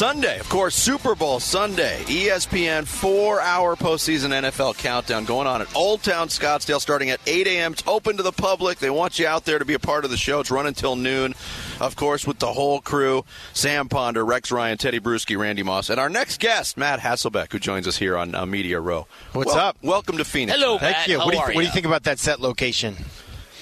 Sunday, of course, Super Bowl Sunday. ESPN four-hour postseason NFL countdown going on at Old Town Scottsdale, starting at 8 a.m. It's open to the public. They want you out there to be a part of the show. It's running until noon, of course, with the whole crew: Sam Ponder, Rex Ryan, Tedy Bruschi, Randy Moss, and our next guest, Matt Hasselbeck, who joins us here on uh, Media Row. What's Wel- up? Welcome to Phoenix. Hello, Matt. Thank you. how What do you, are what do you think about that set location?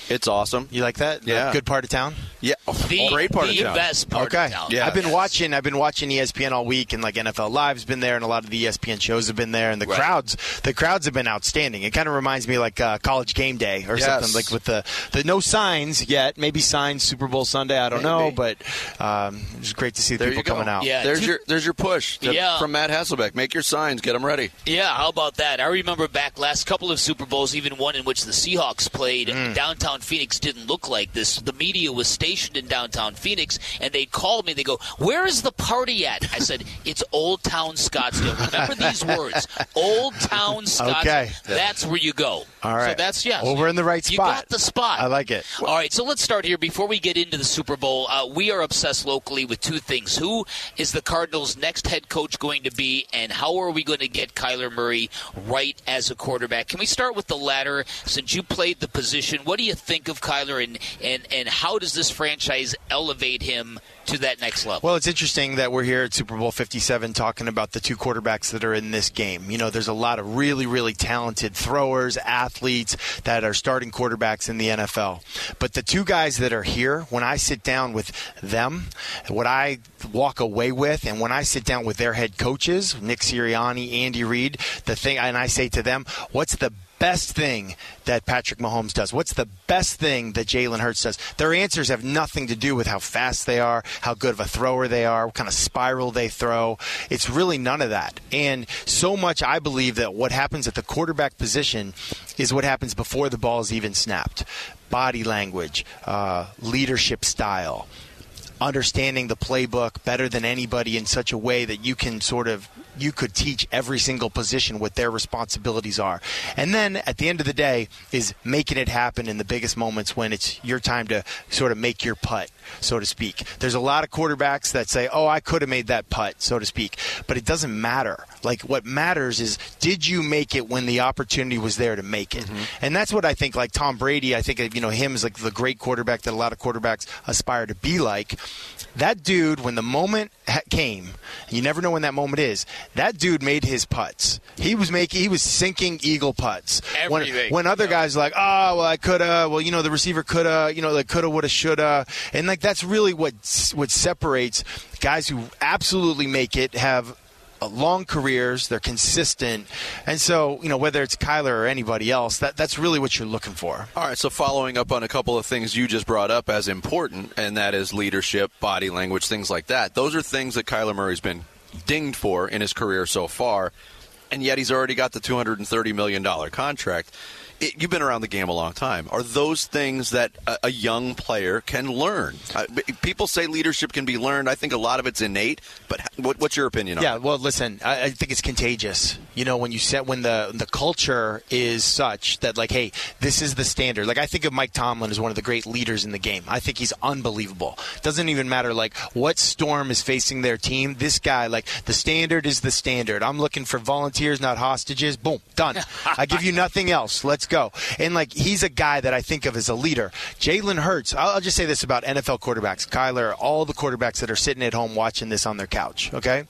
It's awesome. You like that? Yeah. Good part of town? Yeah, The, great part the of town. best part okay. of town. Yeah. I've been watching. I've been watching ESPN all week, and like NFL Live's been there, and a lot of the ESPN shows have been there, and the Right. crowds. The crowds have been outstanding. It kind of reminds me like uh, college game day or Yes. something, like with the the no signs yet. Maybe signs Super Bowl Sunday. I don't know, but um, it was great to see the There people you go. coming out. Yeah. There's your there's your push to- Yeah. from Matt Hasselbeck. Make your signs, get them ready. Yeah, how about that? I remember back last couple of Super Bowls, even one in which the Seahawks played. Mm. Downtown Phoenix didn't look like this. The media was stationed in downtown Phoenix, and they called me. They go, "Where is the party at?" I said, "It's Old Town Scottsdale." Remember these words, Old Town Scottsdale. Okay. That's where you go. All right. So that's yes. Well, we're in the right spot. You got the spot. I like it. All right, so let's start here. Before we get into the Super Bowl, uh, we are obsessed locally with two things. Who is the Cardinals' next head coach going to be, and how are we going to get Kyler Murray right as a quarterback? Can we start with the latter? Since you played the position, what do you think of Kyler, and, and, and how does this franchise elevate him to that next level? Well, it's interesting that we're here at Super Bowl 57 talking about the two quarterbacks that are in this game. You know, there's a lot of really, really talented throwers, athletes that are starting quarterbacks in the NFL. But the two guys that are here, when I sit down with them, what I walk away with, and when I sit down with their head coaches, Nick Sirianni, Andy Reid, the thing, and I say to them, what's the best thing that Patrick Mahomes does? What's the best thing that Jalen Hurts does? Their answers have nothing to do with how fast they are, how good of a thrower they are, what kind of spiral they throw. It's really none of that. And so much I believe that what happens at the quarterback position is what happens before the ball is even snapped. Body language, uh, leadership style, understanding the playbook better than anybody in such a way that you can sort of you could teach every single position what their responsibilities are. And then at the end of the day is making it happen in the biggest moments when it's your time to sort of make your putt, so to speak. There's a lot of quarterbacks that say, "Oh, I could have made that putt," so to speak, but it doesn't matter. Like what matters is did you make it when the opportunity was there to make it? Mm-hmm. And that's what I think like Tom Brady, I think you know him is like the great quarterback that a lot of quarterbacks aspire to be like. That dude when the moment ha- came, you never know when that moment is. That dude made his putts. He was making he was sinking eagle putts. When, Everything. when other guys are like, "Oh, well I could have, well, you know, the receiver could have, you know, like could have, would have, should have." And like that's really what what separates guys who absolutely make it have long careers, they're consistent, and so you know whether it's Kyler or anybody else, that that's really what you're looking for. All right, so following up on a couple of things you just brought up as important, and that is leadership, body language, things like that. Those are things that Kyler Murray's been dinged for in his career so far, and yet he's already got the $230 million contract. It, you've been around the game a long time. Are those things that a, a young player can learn? Uh, people say leadership can be learned. I think a lot of it's innate, but what, what's your opinion on Yeah, it? well, listen, I, I think it's contagious. You know, when you set when the the culture is such that like, hey, this is the standard. Like, I think of Mike Tomlin as one of the great leaders in the game. I think he's unbelievable. Doesn't even matter like what storm is facing their team. This guy, like, the standard is the standard. I'm looking for volunteers, not hostages. Boom, done. I give you nothing else. Let's go. And like, he's a guy that I think of as a leader. Jalen Hurts. I'll, I'll just say this about NFL quarterbacks, Kyler, all the quarterbacks that are sitting at home watching this on their couch. Okay,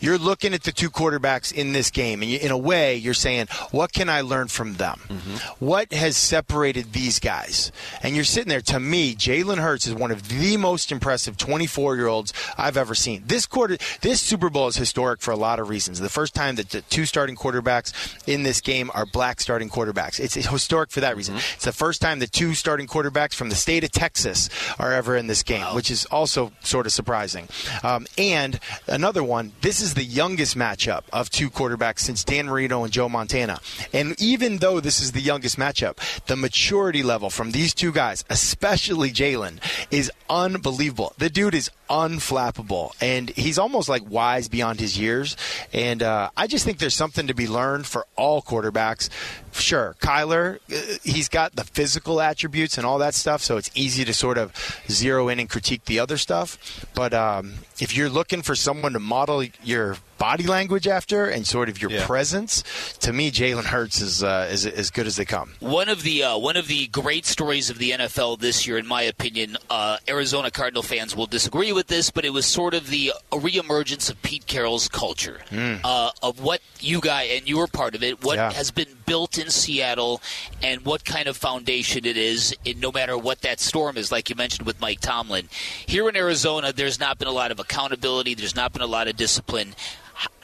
you're looking at the two quarterbacks in this game, and you, in a way, you're saying, "What can I learn from them? Mm-hmm. What has separated these guys?" And you're sitting there. To me, Jalen Hurts is one of the most impressive 24 year olds I've ever seen. This quarter, this Super Bowl is historic for a lot of reasons. The first time that the two starting quarterbacks in this game are black starting quarterbacks. It's historic for that reason. It's the first time the two starting quarterbacks from the state of Texas are ever in this game, which is also sort of surprising. Um, and another one, this is the youngest matchup of two quarterbacks since Dan Marino and Joe Montana. And even though this is the youngest matchup, the maturity level from these two guys, especially Jalen, is unbelievable. The dude is unflappable, and he's almost like wise beyond his years. And uh, I just think there's something to be learned for all quarterbacks. Sure, Kyler, uh, he's got the physical attributes and all that stuff, so it's easy to sort of zero in and critique the other stuff. But um, if you're looking for someone to model your body language after and sort of your Yeah. presence, to me, Jalen Hurts is, uh, is as good as they come. One of the uh, one of the great stories of the NFL this year, in my opinion, uh, Arizona Cardinal fans will disagree with this, but it was sort of the reemergence of Pete Carroll's culture uh, of what you guys and you were part of it. What Yeah. has been built in Seattle, and what kind of foundation it is. In no matter what that storm is, like you mentioned with Mike Tomlin, here in Arizona, there's not been a lot of accountability. There's not been a lot of discipline.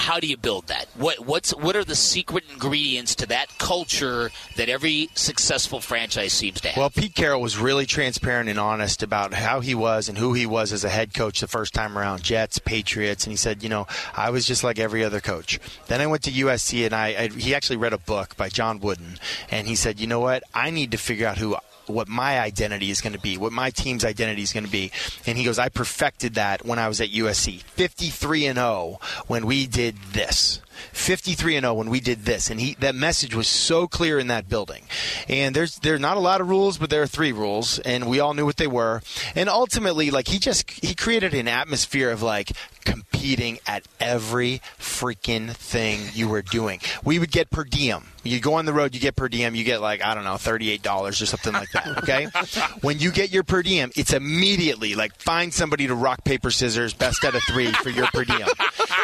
How do you build that? What what's what are the secret ingredients to that culture that every successful franchise seems to have? Well, Pete Carroll was really transparent and honest about how he was and who he was as a head coach the first time around Jets, Patriots, and he said, you know, I was just like every other coach. Then I went to USC and I, I he actually read a book by John Wooden, and he said, you know what, I need to figure out who what my identity is going to be, what my team's identity is going to be. And he goes, I perfected that when I was at USC. 53 and 0 when we did this. 53 and 0 when we did this and he that message was so clear in that building. And there's there're not a lot of rules but there are three rules and we all knew what they were. And ultimately like he just he created an atmosphere of like competing at every freaking thing you were doing. We would get per diem. You go on the road you get per diem you get like i don't know $38 or something like that okay? When you get your per diem it's immediately like find somebody to rock paper scissors best out of three for your per diem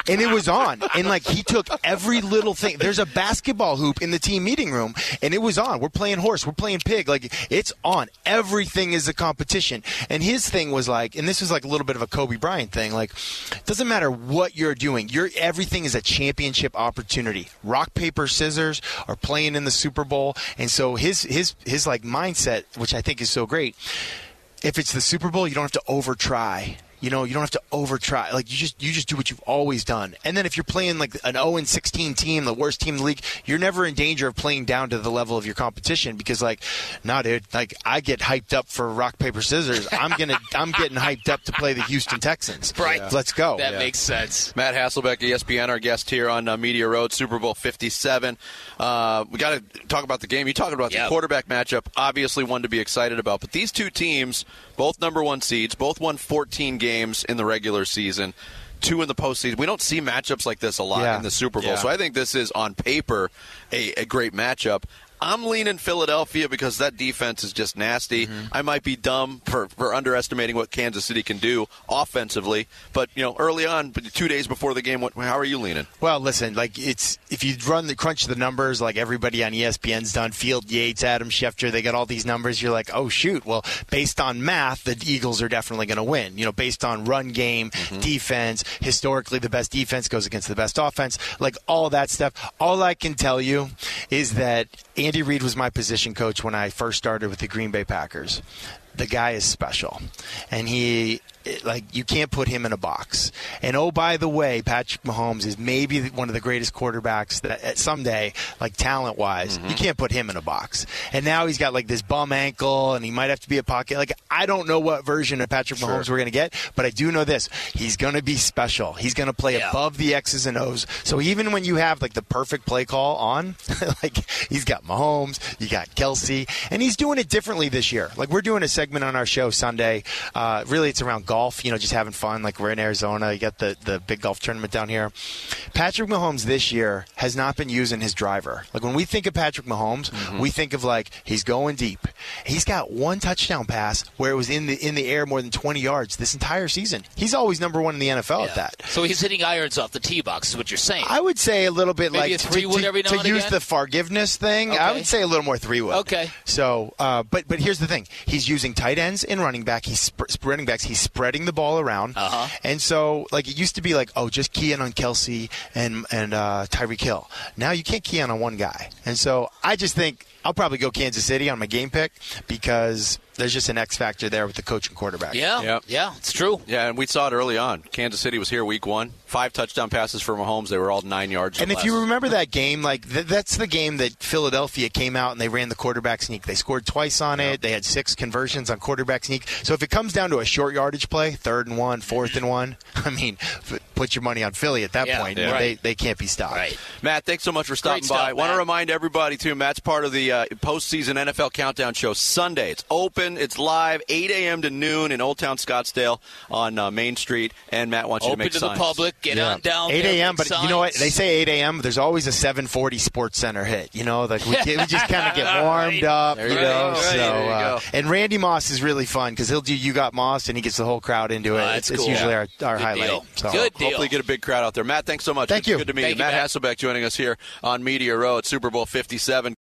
and it was on. And like he took every little thing. There's a basketball hoop in the team meeting room and it was on. We're playing horse. We're playing pig. Like it's on. Everything is a competition. And his thing was like and this was like a little bit of a kobe bryant thing like it doesn't matter what you're doing. You're everything is a championship opportunity. Rock paper scissors or playing in the super bowl. And so his his his like mindset which i think is so great if it's the Super Bowl, you don't have to over try. You know, you don't have to over try. Like you just you just do what you've always done. And then if you're playing like an 0 and 16 team, the worst team in the league, you're never in danger of playing down to the level of your competition because like, nah, dude, like I get hyped up for rock paper scissors. I'm gonna I'm getting hyped up to play the Houston Texans. Right. Let's go. that makes sense. Matt Hasselbeck, ESPN, our guest here on uh, Media Row, Super Bowl 57. Uh, we got to talk about the game. You talked about Yeah. the quarterback matchup, obviously one to be excited about. But these two teams, both number one seeds, both won 14 games in the regular season, two in the postseason. We don't see matchups like this a lot Yeah. in the Super Bowl. Yeah. So I think this is, on paper, a, a great matchup. I'm leaning Philadelphia because that defense is just nasty. Mm-hmm. I might be dumb for, for underestimating what Kansas City can do offensively, but you know, early on, but two days before the game, what, how are you leaning? Well, listen, like it's if you run the crunch the numbers, like everybody on ESPN's done, Field Yates, Adam Schefter, they got all these numbers. You're like, oh shoot. Well, based on math, the Eagles are definitely going to win. You know, based on run game, defense, historically the best defense goes against the best offense, like all that stuff. All I can tell you is that Andy Reid was my position coach when I first started with the Green Bay Packers. The guy is special, and he like you can't put him in a box. And oh, by the way, Patrick Mahomes is maybe one of the greatest quarterbacks that someday, like talent wise, mm-hmm. you can't put him in a box. And now he's got like this bum ankle, and he might have to be a pocket. Like I don't know what version of Patrick Mahomes we're gonna get, but I do know this: he's gonna be special. He's gonna play Yeah. above the X's and O's. So even when you have like the perfect play call on, like he's got Mahomes, you got Kelce, and he's doing it differently this year. Like we're doing a segment on our show Sunday. Uh, really, it's around golf. You know, just having fun. Like we're in Arizona. You got the the big golf tournament down here. Patrick Mahomes this year has not been using his driver. Like when we think of Patrick Mahomes, we think of like he's going deep. He's got one touchdown pass where it was in the in the air more than 20 yards this entire season. He's always number one in the NFL at that. So he's hitting irons off the tee box, is what you're saying. I would say a little bit Maybe like a three-wood to, every now to and use again? the forgiveness thing. I would say a little more three wood. Okay. So, uh, but but here's the thing: he's using tight ends and running back. He's sp- running backs. He's spreading the ball around. Uh-huh. And so, like it used to be like, oh, just key in on Kelce and and uh, Tyreek Hill. Now you can't key in on one guy. And so, I just think I'll probably go Kansas City on my game pick because there's just an X factor there with the coach and quarterback. Yeah, Yep. yeah, it's true. Yeah, and we saw it early on. Kansas City was here week one. Five touchdown passes for Mahomes. They were all nine yards. And if less. you remember that game, like th- that's the game that Philadelphia came out and they ran the quarterback sneak. They scored twice on it. They had six conversions on quarterback sneak. So if it comes down to a short yardage play, third and one, fourth and one, I mean, f- put your money on Philly at that Yeah, point. yeah. They they can't be stopped. Right. Matt, thanks so much for stopping Great by. stuff, Want to remind everybody too. Matt's part of the uh, postseason NFL Countdown Show Sunday. It's open. It's live, 8 a.m. to noon in Old Town Scottsdale on uh, Main Street. And Matt wants you to Open make to signs. the public. Get Yeah. on down. 8 a.m. make But you know what? They say 8 a.m. There's always a 7:40 Sports Center hit. You know, like we, get, we just kind of get warmed Right. up. There you you know, go. so There you uh, go. and Randy Moss is really fun because he'll do you got Moss and he gets the whole crowd into it. It's that's it's cool. usually our, our Good highlight. deal. So. Good deal. Hopefully, get a big crowd out there. Matt, thanks so much. Thank It's you. Good to meet Thank you. you, Matt Matt. Hasselbeck joining us here on Media Row at Super Bowl 57.